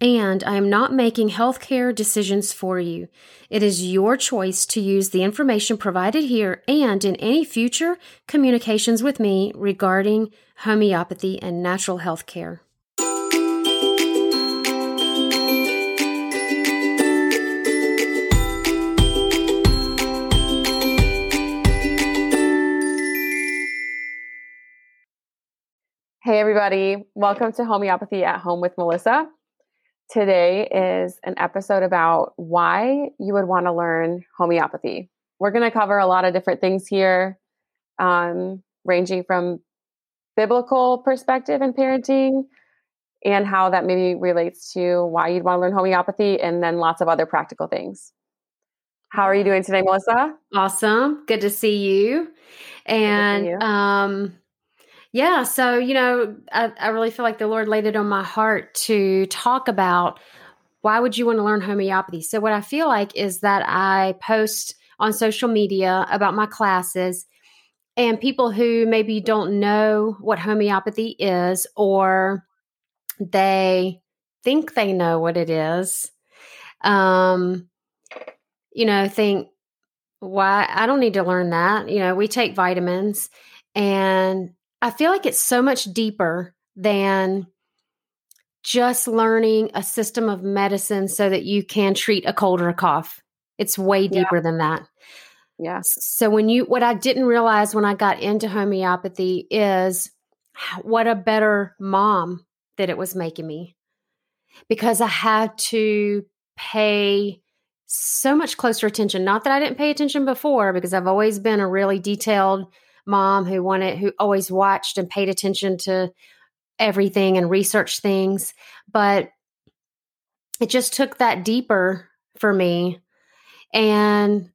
and I am not making healthcare decisions for you. It is your choice to use the information provided here and in any future communications with me regarding homeopathy and natural healthcare. Hey, everybody. Welcome to Homeopathy at Home with Melissa. Today is an episode about why you would want to learn homeopathy. We're going to cover a lot of different things here, um, ranging from biblical perspective and parenting and how that maybe relates to why you'd want to learn homeopathy, and then lots of other practical things. How are you doing today, Melissa? Awesome. Good to see you. And see you. um yeah, so you know, I, I really feel like the Lord laid it on my heart to talk about why would you want to learn homeopathy. So what I feel like is that I post on social media about my classes and people who maybe don't know what homeopathy is or they think they know what it is um you know think why i don't need to learn that you know we take vitamins and I feel like it's so much deeper than just learning a system of medicine so that you can treat a cold or a cough. It's way deeper yeah. than that. Yeah. So when you what I didn't realize when I got into homeopathy is what a better mom that it was making me. Because I had to pay so much closer attention. Not that I didn't pay attention before because I've always been a really detailed mom who wanted who always watched and paid attention to everything and researched things. But it just took that deeper for me. And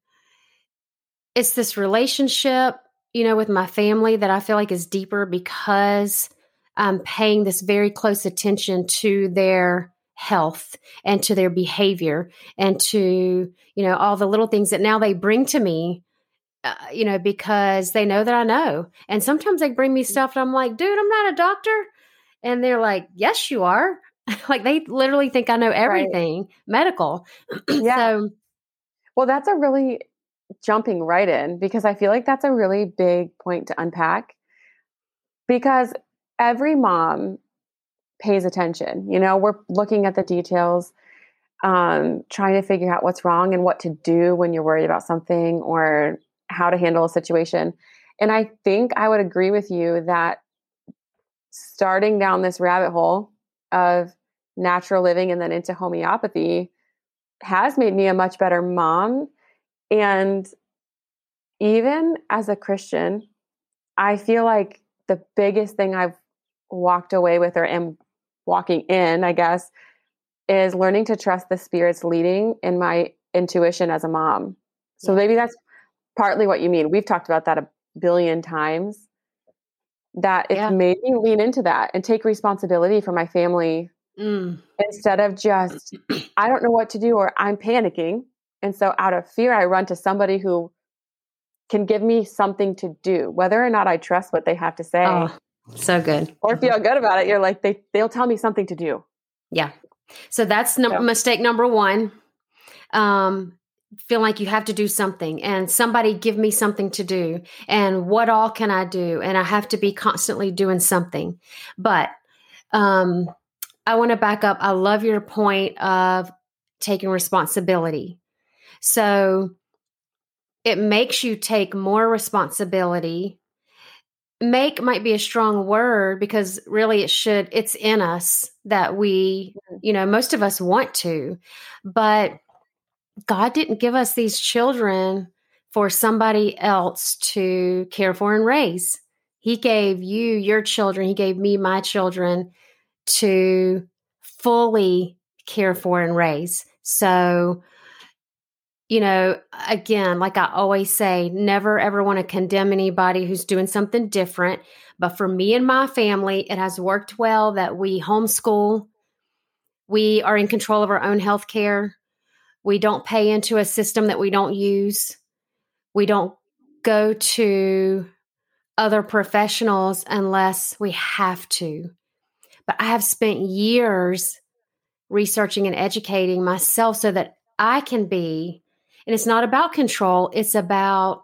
it's this relationship you know with my family that i feel like is deeper because i'm paying this very close attention to their health and to their behavior and to you know all the little things that now they bring to me uh, you know, because they know that I know. And sometimes they bring me mm. stuff and I'm like, dude, I'm not a doctor. And they're like, yes, you are. like they literally think I know everything right. medical. yeah. So, well, that's a really jumping right in because I feel like that's a really big point to unpack because every mom pays attention. You know, we're looking at the details, um, trying to figure out what's wrong and what to do when you're worried about something or how to handle a situation. And I think I would agree with you that starting down this rabbit hole of natural living and then into homeopathy has made me a much better mom. And even as a Christian, I feel like the biggest thing I've walked away with or am walking in, I guess, is learning to trust the spirit's leading in my intuition as a mom. So maybe that's partly what you mean. We've talked about that a billion times. That it's yeah. made me lean into that and take responsibility for my family mm. instead of just, I don't know what to do or I'm panicking. And so out of fear, I run to somebody who can give me something to do, whether or not I trust what they have to say. Oh, so good. Or feel good about it. You're like, they, they'll tell me something to do. Yeah. So that's no- so. mistake number one. Um, feel like you have to do something and somebody give me something to do and what all can i do and i have to be constantly doing something but um i want to back up i love your point of taking responsibility so it makes you take more responsibility. Make might be a strong word because really it should, it's in us that we, mm-hmm. you know, most of us want to, but God didn't give us these children for somebody else to care for and raise. He gave you your children, He gave me my children to fully care for and raise. So, you know, again, like I always say, never ever want to condemn anybody who's doing something different. But for me and my family, it has worked well that we homeschool. We are in control of our own health care. We don't pay into a system that we don't use. We don't go to other professionals unless we have to. But I have spent years researching and educating myself so that I can be, and it's not about control, it's about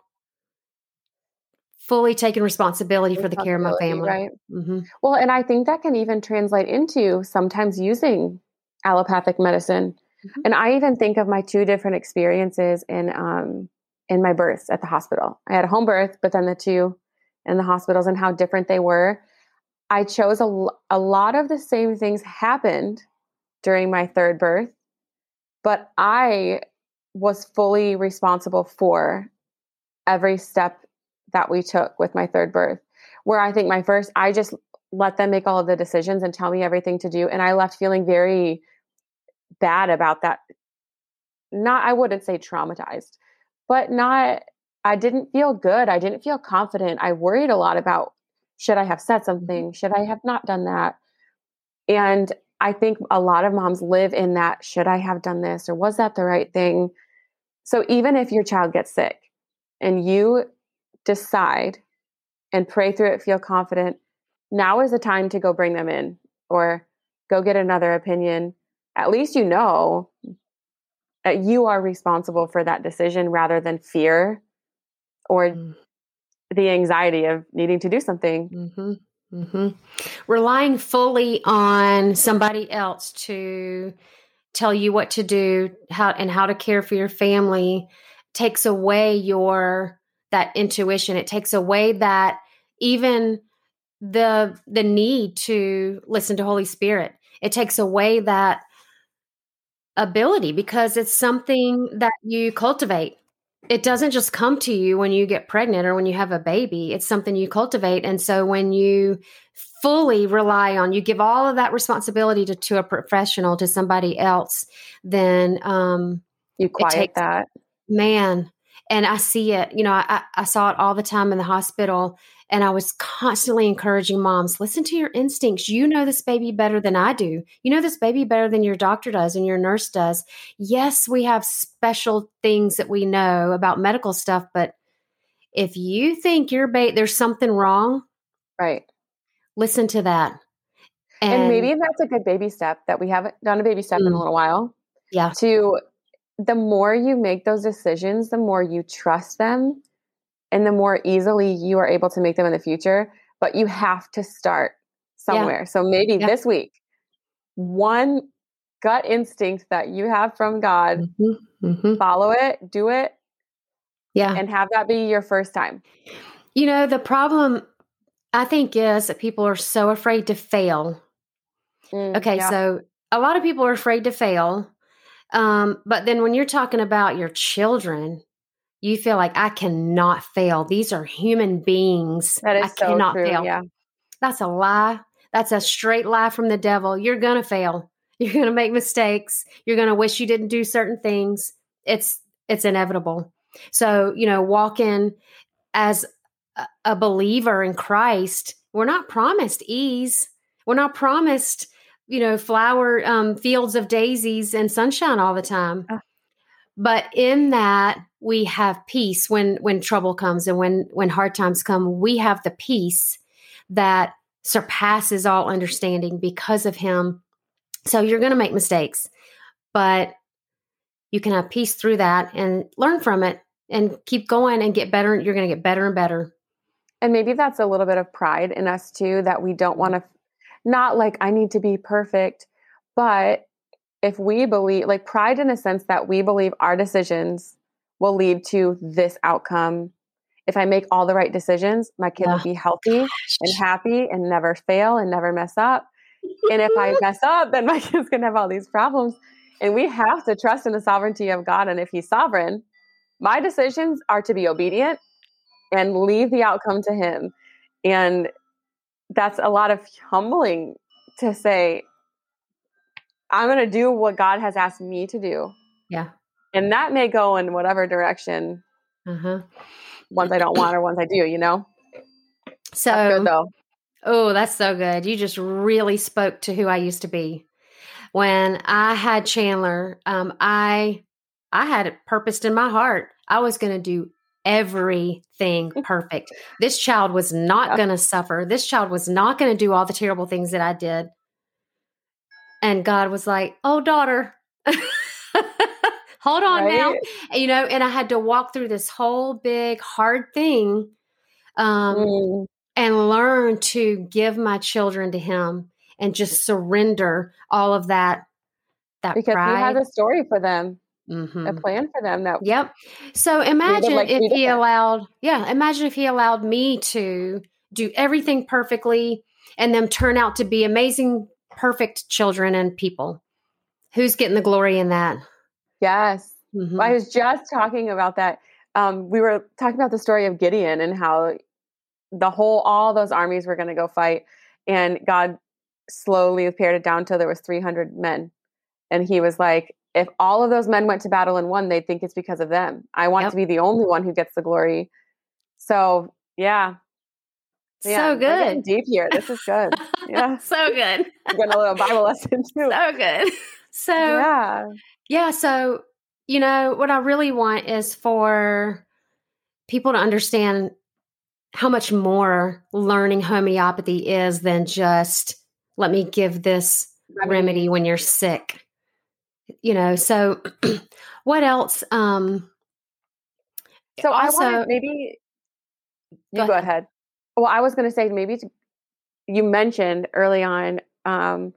fully taking responsibility for the care of my family. Right. Mm-hmm. Well, and I think that can even translate into sometimes using allopathic medicine. Mm-hmm. And I even think of my two different experiences in um, in my births at the hospital. I had a home birth, but then the two in the hospitals and how different they were. I chose a, a lot of the same things happened during my third birth, but I was fully responsible for every step that we took with my third birth. Where I think my first, I just let them make all of the decisions and tell me everything to do. And I left feeling very bad about that. Not, I wouldn't say traumatized, but not I didn't feel good. I didn't feel confident. I worried a lot about should I have said mm-hmm. something? Should I have not done that? And I think a lot of moms live in that should I have done this or was that the right thing? So even if your child gets sick and you decide and pray through it, feel confident, now is the time to go bring them in or go get another opinion. At least you know that you are responsible for that decision rather than fear or mm. the anxiety of needing to do something. Mm-hmm. Mm-hmm. Relying fully on somebody else to tell you what to do, how and how to care for your family takes away your that intuition. It takes away that even the the need to listen to Holy Spirit. It takes away that ability because it's something that you cultivate it doesn't just come to you when you get pregnant or when you have a baby. It's something you cultivate. And so when you fully rely on, you give all of that responsibility to, to a professional, to somebody else, then um, you quiet takes, that. Man. And I see it, you know, I, I saw it all the time in the hospital and I was constantly encouraging moms listen to your instincts. You know this baby better than I do. You know this baby better than your doctor does and your nurse does. Yes, we have special things that we know about medical stuff, but if you think your baby, there's something wrong, right? Listen to that. And, and, maybe that's a good baby step that we haven't done a baby step mm, in a mm. little while. Yeah. To the more you make those decisions, the more you trust them and the more easily you are able to make them in the future. But you have to start somewhere. Yeah. So maybe yeah. this week, one gut instinct that you have from God, mm-hmm. Mm-hmm. follow it, do it. Yeah. And have that be your first time. You know, the problem I think is that people are so afraid to fail. Mm, okay, yeah. so a lot of people are afraid to fail. Um, but then when you're talking about your children, you feel like I cannot fail. These are human beings. That is I so cannot true, fail. Yeah. That's a lie. That's a straight lie from the devil. You're going to fail. You're going to make mistakes. You're going to wish you didn't do certain things. It's it's inevitable. So, you know, walking as a believer in Christ, we're not promised ease. We're not promised, you know, flower um, fields of daisies and sunshine all the time. Uh, but in that we have peace when when trouble comes and when when hard times come. We have the peace that surpasses all understanding because of him. So you're going to make mistakes but you can have peace through that and learn from it and keep going and get better. You're going to get better and better. And maybe that's a little bit of pride in us too that we don't want to not like i need to be perfect but if we believe, like pride in the sense that we believe our decisions will lead to this outcome. If I make all the right decisions, my kid Yeah. will be healthy and happy and never fail and never mess up. And if I mess up, then my kid's going to have all these problems. And we have to trust in the sovereignty of God. And if He's sovereign, my decisions are to be obedient and leave the outcome to Him. And that's a lot of humbling to say, I'm going to do what God has asked me to do. Yeah. And that may go in whatever direction, Uh-huh. ones I don't want or ones I do, you know? So That's good though. Oh, that's so good. You just really spoke to who I used to be. When I had Chandler, um, I I had it purposed in my heart. I was going to do everything perfect. This child was not Yeah. going to suffer. This child was not going to do all the terrible things that I did. And God was like, "Oh, daughter, hold on now." Right? You know, and I had to walk through this whole big hard thing. Um, Mm, and learn to give my children to him and just surrender all of that that because He pride. has a story for them, a Mhm. plan for them that Yep. So imagine like if he different. allowed, yeah, imagine if he allowed me to do everything perfectly and them turn out to be amazing, perfect children and people. Who's getting the glory in that? Yes. Mhm. I was just talking about that. Um, we were talking about the story of Gideon and how the whole all those armies were going to go fight, and God slowly pared it down till there was three hundred men, and He was like, "If all of those men went to battle and won, they'd think it's because of them. I want Yep. to be the only one who gets the glory." So yeah, yeah so good. deep here. This is good. Yeah, so good. getting a little Bible lesson too. so good. So yeah, Yeah, so you know what I really want is for people to understand how much more learning homeopathy is than just let me give this remedy when you're sick. You know, so what else um So I also- wanted maybe you Go go, ahead. Well, I was going to say maybe to, you mentioned early on um,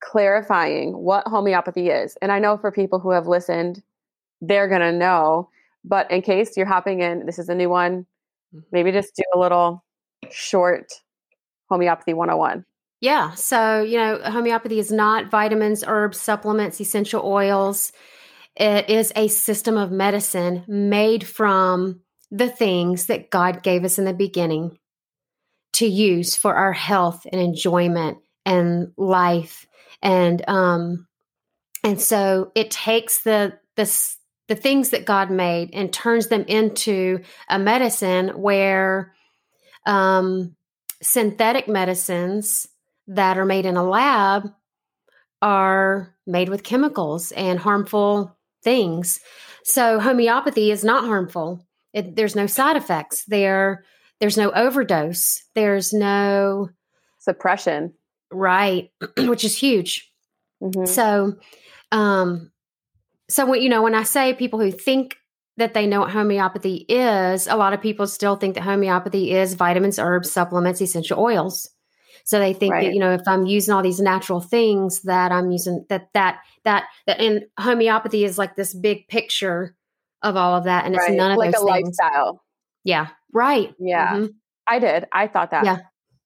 clarifying what homeopathy is, and I know for people who have listened, they're going to know. But in case you're hopping in, this is a new one. Mm-hmm. Maybe just do a little short homeopathy 101. Yeah. So, you know, homeopathy is not vitamins, herbs, supplements, essential oils. It is a system of medicine made from the things that God gave us in the beginning to use for our health and enjoyment and life. And um and so it takes the the the things that God made and turns them into a medicine where um synthetic medicines that are made in a lab are made with chemicals and harmful things. So homeopathy is not harmful. It, there's no side effects. There, there's no overdose. There's no Suppression. right, which is huge. Mhm. So, um, so when you know when I say people who think that they know what homeopathy is, a lot of people still think that homeopathy is vitamins, herbs, supplements, essential oils. So they think that you know if I'm using all these natural things that I'm using that that that that and homeopathy is like this big picture of all of that, and it's Right. none of like those a things. lifestyle. Yeah, right. Yeah, Mhm. I did. I thought that. Yeah.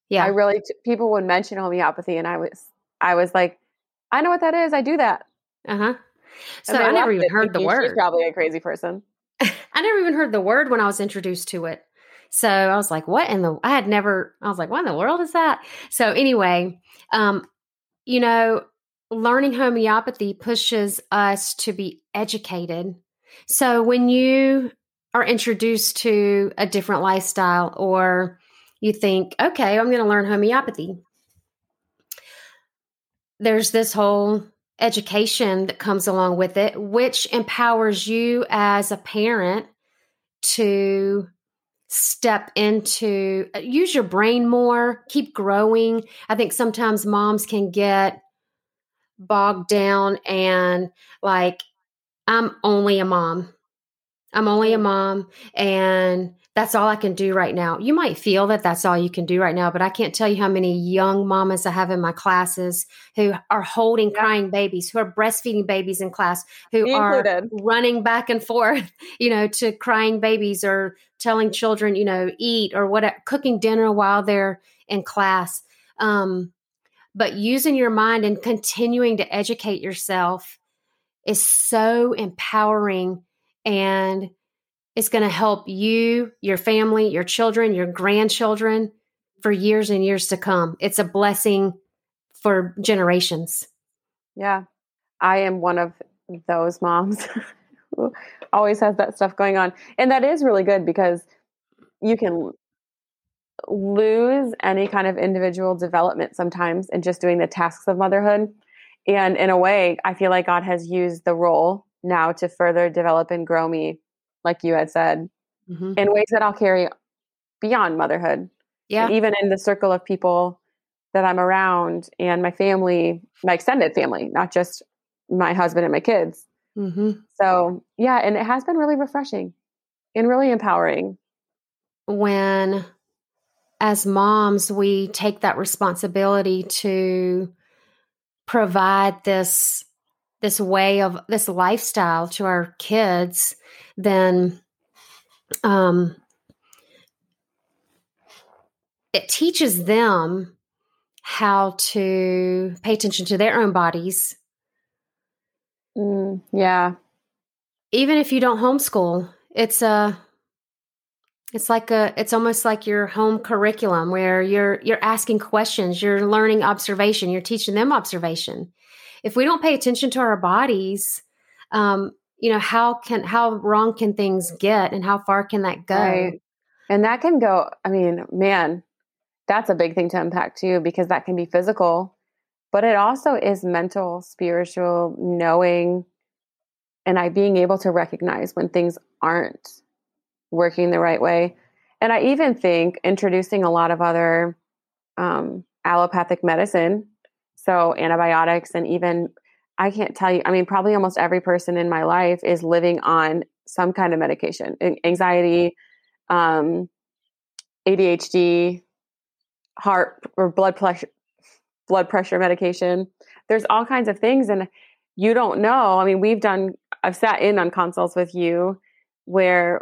Yeah. I really t- people would mention homeopathy, and I was I was like, I know what that is. I do that. uh huh. So I never even it, heard the She's word. probably a crazy person. I never even heard the word when I was introduced to it. So I was like, what in the I had never I was like, what in the world is that? So anyway, um, you know, learning homeopathy pushes us to be educated. So when you are introduced to a different lifestyle or you think, okay, I'm going to learn homeopathy. There's this whole education that comes along with it, which empowers you as a parent to step into uh, use your brain more, keep growing. I think sometimes moms can get bogged down and like, I'm only a mom. I'm only a mom and that's all I can do right now. You might feel that that's all you can do right now, but I can't tell you how many young mamas I have in my classes who are holding yeah. crying babies, who are breastfeeding babies in class, who are included. running back and forth, you know, to crying babies or telling children, you know, eat or what, cooking dinner while they're in class. Um, but using your mind and continuing to educate yourself is so empowering and it's going to help you, your family, your children, your grandchildren for years and years to come. It's a blessing for generations. Yeah. I am one of those moms who always has that stuff going on. And that is really good because you can lose any kind of individual development sometimes in just doing the tasks of motherhood. And in a way, I feel like God has used the role now to further develop and grow me like you had said, mm-hmm. in ways that I'll carry beyond motherhood. Yeah. And even in the circle of people that I'm around and my family, my extended family, not just my husband and my kids. Mm-hmm. So, yeah, and it has been really refreshing and really empowering. When, as moms, we take that responsibility to provide this this way of this lifestyle to our kids then um, it teaches them how to pay attention to their own bodies. Mm, yeah. Even if you don't homeschool, it's a it's like a it's almost like your home curriculum where you're you're asking questions, you're learning observation, you're teaching them observation. If we don't pay attention to our bodies, um, you know how can how wrong can things get and how far can that go right. and that can go i mean man that's a big thing to unpack too because that can be physical but it also is mental spiritual knowing and i being able to recognize when things aren't working the right way and i even think introducing a lot of other um, allopathic medicine so antibiotics and even I can't tell you. I mean, probably almost every person in my life is living on some kind of medication, anxiety, um, ADHD, heart or blood pressure, blood pressure medication. There's all kinds of things, and you don't know. I mean, we've done. I've sat in on consults with you where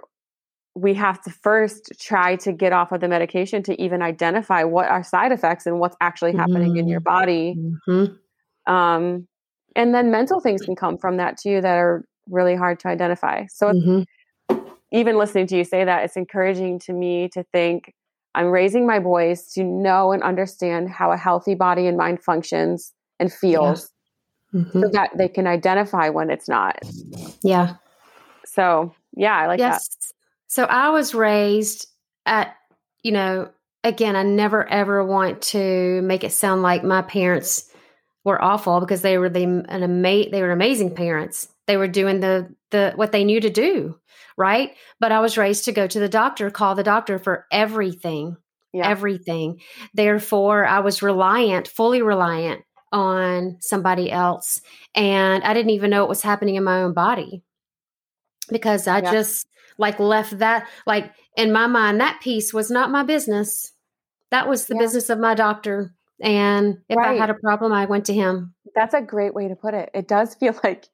we have to first try to get off of the medication to even identify what are side effects and what's actually happening mm-hmm. in your body. Mm-hmm. Um, and then mental things can come from that too that are really hard to identify. So mm-hmm. even listening to you say that, it's encouraging to me to think I'm raising my boys to know and understand how a healthy body and mind functions and feels yeah. mm-hmm. so that they can identify when it's not. Yeah. So, yeah, I like yes. that. So I was raised at, you know, again, I never ever want to make it sound like my parents were awful because they were the an ama- they were amazing parents. They were doing the the what they knew to do, right? But I was raised to go to the doctor, call the doctor for everything. Yeah. Everything. Therefore, I was reliant, fully reliant on somebody else. And I didn't even know what was happening in my own body because I yeah. just like left that, like in my mind, that piece was not my business. That was the yeah. business of my doctor. And if right. I had a problem, I went to him. That's a great way to put it. It does feel like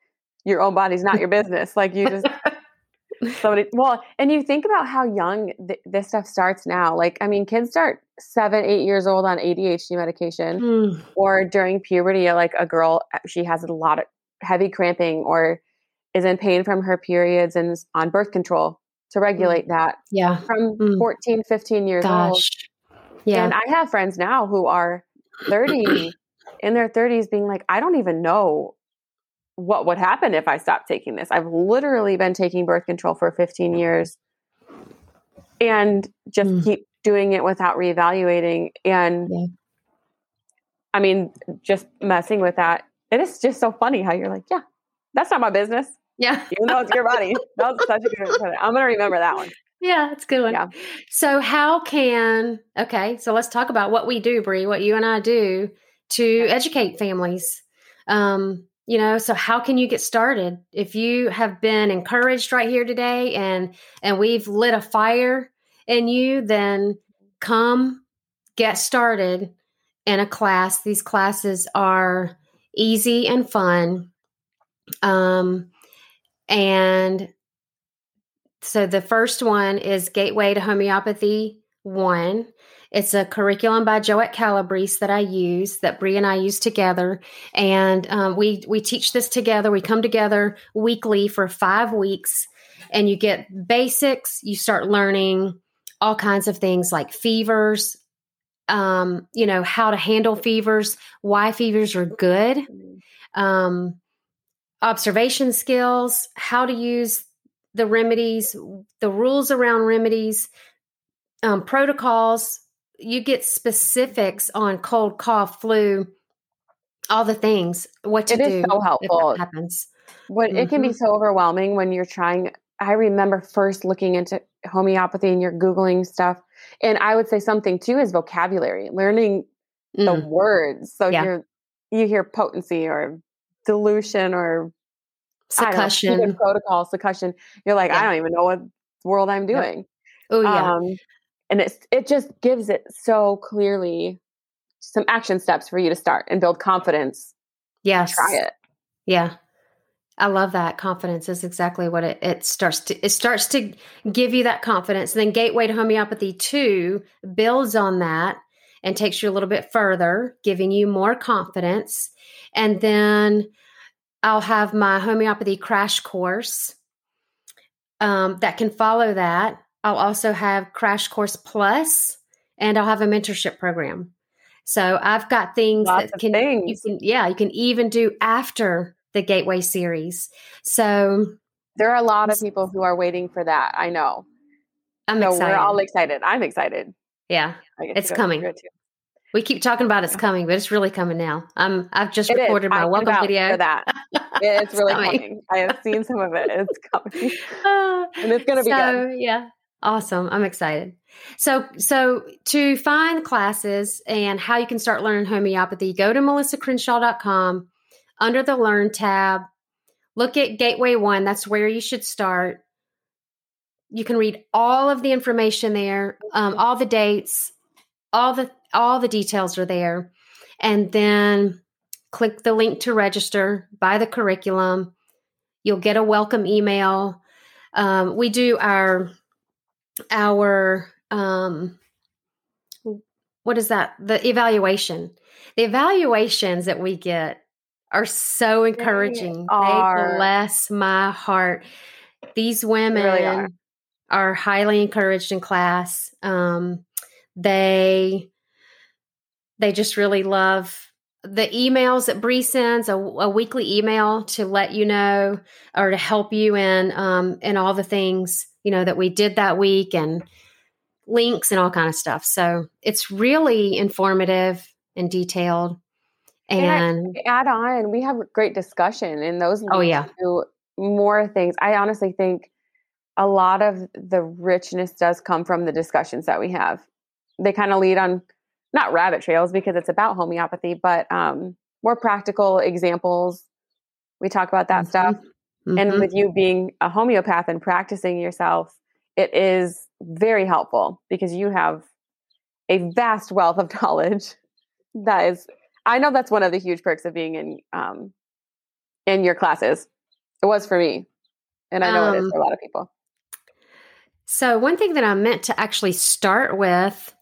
your own body's not your business. Like you just somebody. Well, and you think about how young th- this stuff starts now. Like, I mean, kids start seven, eight years old on ADHD medication, mm. or during puberty, like a girl, she has a lot of heavy cramping, or is in pain from her periods and on birth control to regulate mm. that. Yeah. From mm. 14, 15 years Gosh. old. Yeah. And I have friends now who are 30 in their 30s being like, I don't even know what would happen if I stopped taking this. I've literally been taking birth control for 15 years and just mm. keep doing it without reevaluating. And yeah. I mean, just messing with that. It is just so funny how you're like, yeah, that's not my business. Yeah. Even though it's your body. That's such a good one. I'm going to remember that one. Yeah, it's a good one. Yeah. So how can okay, so let's talk about what we do, Bree, what you and I do to educate families. Um, you know so how can you get started if you have been encouraged right here today and and we've lit a fire in you then come get started in a class these classes are easy and fun um and so the first one is gateway to homeopathy one it's a curriculum by Joette Calabrese that I use, that Bree and I use together, and um, we we teach this together. We come together weekly for five weeks, and you get basics. You start learning all kinds of things like fevers, um, you know how to handle fevers, why fevers are good, um, observation skills, how to use the remedies, the rules around remedies, um, protocols, you get specifics on cold, cough, flu, all the things. What to it do? It is so helpful. happens. What mm-hmm. it can be mm-hmm. so overwhelming when you're trying. I remember first looking into homeopathy and you're googling stuff, and I would say something too is vocabulary, learning mm. the words. So yeah. you're you hear potency or dilution or succussion know, protocol succussion. You're like, yeah. I don't even know what world I'm doing. Yep. Oh yeah. Um, and it's it just gives it so clearly some action steps for you to start and build confidence. Yes. Try it. Yeah. I love that. Confidence is exactly what it, it starts to it starts to give you that confidence. And then Gateway to Homeopathy 2 builds on that and takes you a little bit further, giving you more confidence. And then I'll have my homeopathy crash course um, that can follow that. I'll also have Crash Course Plus and I'll have a mentorship program. So I've got things Lots that can things. you can yeah, you can even do after the Gateway series. So there are a lot of people who are waiting for that. I know. I'm so excited. We're all excited. I'm excited. Yeah. It's coming. We keep talking about it's coming, but it's really coming now. Um, I've just it recorded is. my welcome video. For that. It's really coming. coming. I have seen some of it. It's coming. Uh, and it's going to be so, good. Yeah. Awesome. I'm excited. So, so to find classes and how you can start learning homeopathy, go to melissacrenshaw.com under the Learn tab. Look at Gateway One. That's where you should start. You can read all of the information there, um, all the dates, all the all the details are there, and then click the link to register. Buy the curriculum. You'll get a welcome email. Um, we do our our um what is that the evaluation the evaluations that we get are so encouraging they, they bless my heart these women really are. are. highly encouraged in class um they they just really love the emails that Bree sends a, a, weekly email to let you know or to help you in um in all the things you know that we did that week and links and all kind of stuff. So it's really informative and detailed and, and add on we have great discussion and those oh yeah. more things. I honestly think a lot of the richness does come from the discussions that we have. They kind of lead on not rabbit trails because it's about homeopathy but um, more practical examples we talk about that mm-hmm. stuff Mm-hmm. And with you being a homeopath and practicing yourself, it is very helpful because you have a vast wealth of knowledge. That is, I know that's one of the huge perks of being in um, in your classes. It was for me, and I know um, it is um, for a lot of people. So one thing that I meant to actually start with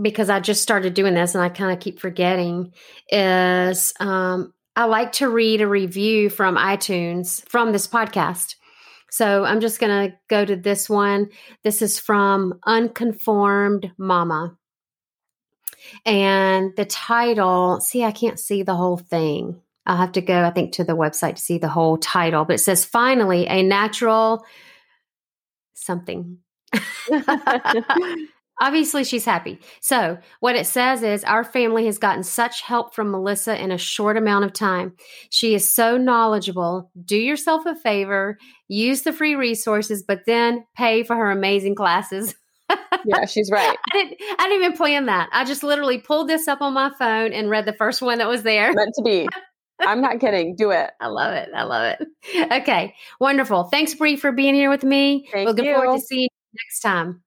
because I just started doing this and I kind of keep forgetting is um, I like to read a review from iTunes from this podcast. So I'm just going to go to this one. This is from Unconformed Mama. And the title, see, I can't see the whole thing. I'll have to go, I think, to the website to see the whole title. But it says, finally, a natural something. Obviously, she's happy. So, what it says is our family has gotten such help from Melissa in a short amount of time. She is so knowledgeable. Do yourself a favor, use the free resources, but then pay for her amazing classes. yeah, she's right. I didn't I didn't even plan that. I just literally pulled this up on my phone and read the first one that was there. Meant to be. I'm not kidding. Do it. I love it. I love it. Okay. Wonderful. Thanks, Bree, for being here with me. Thank Looking you. forward to seeing you next time.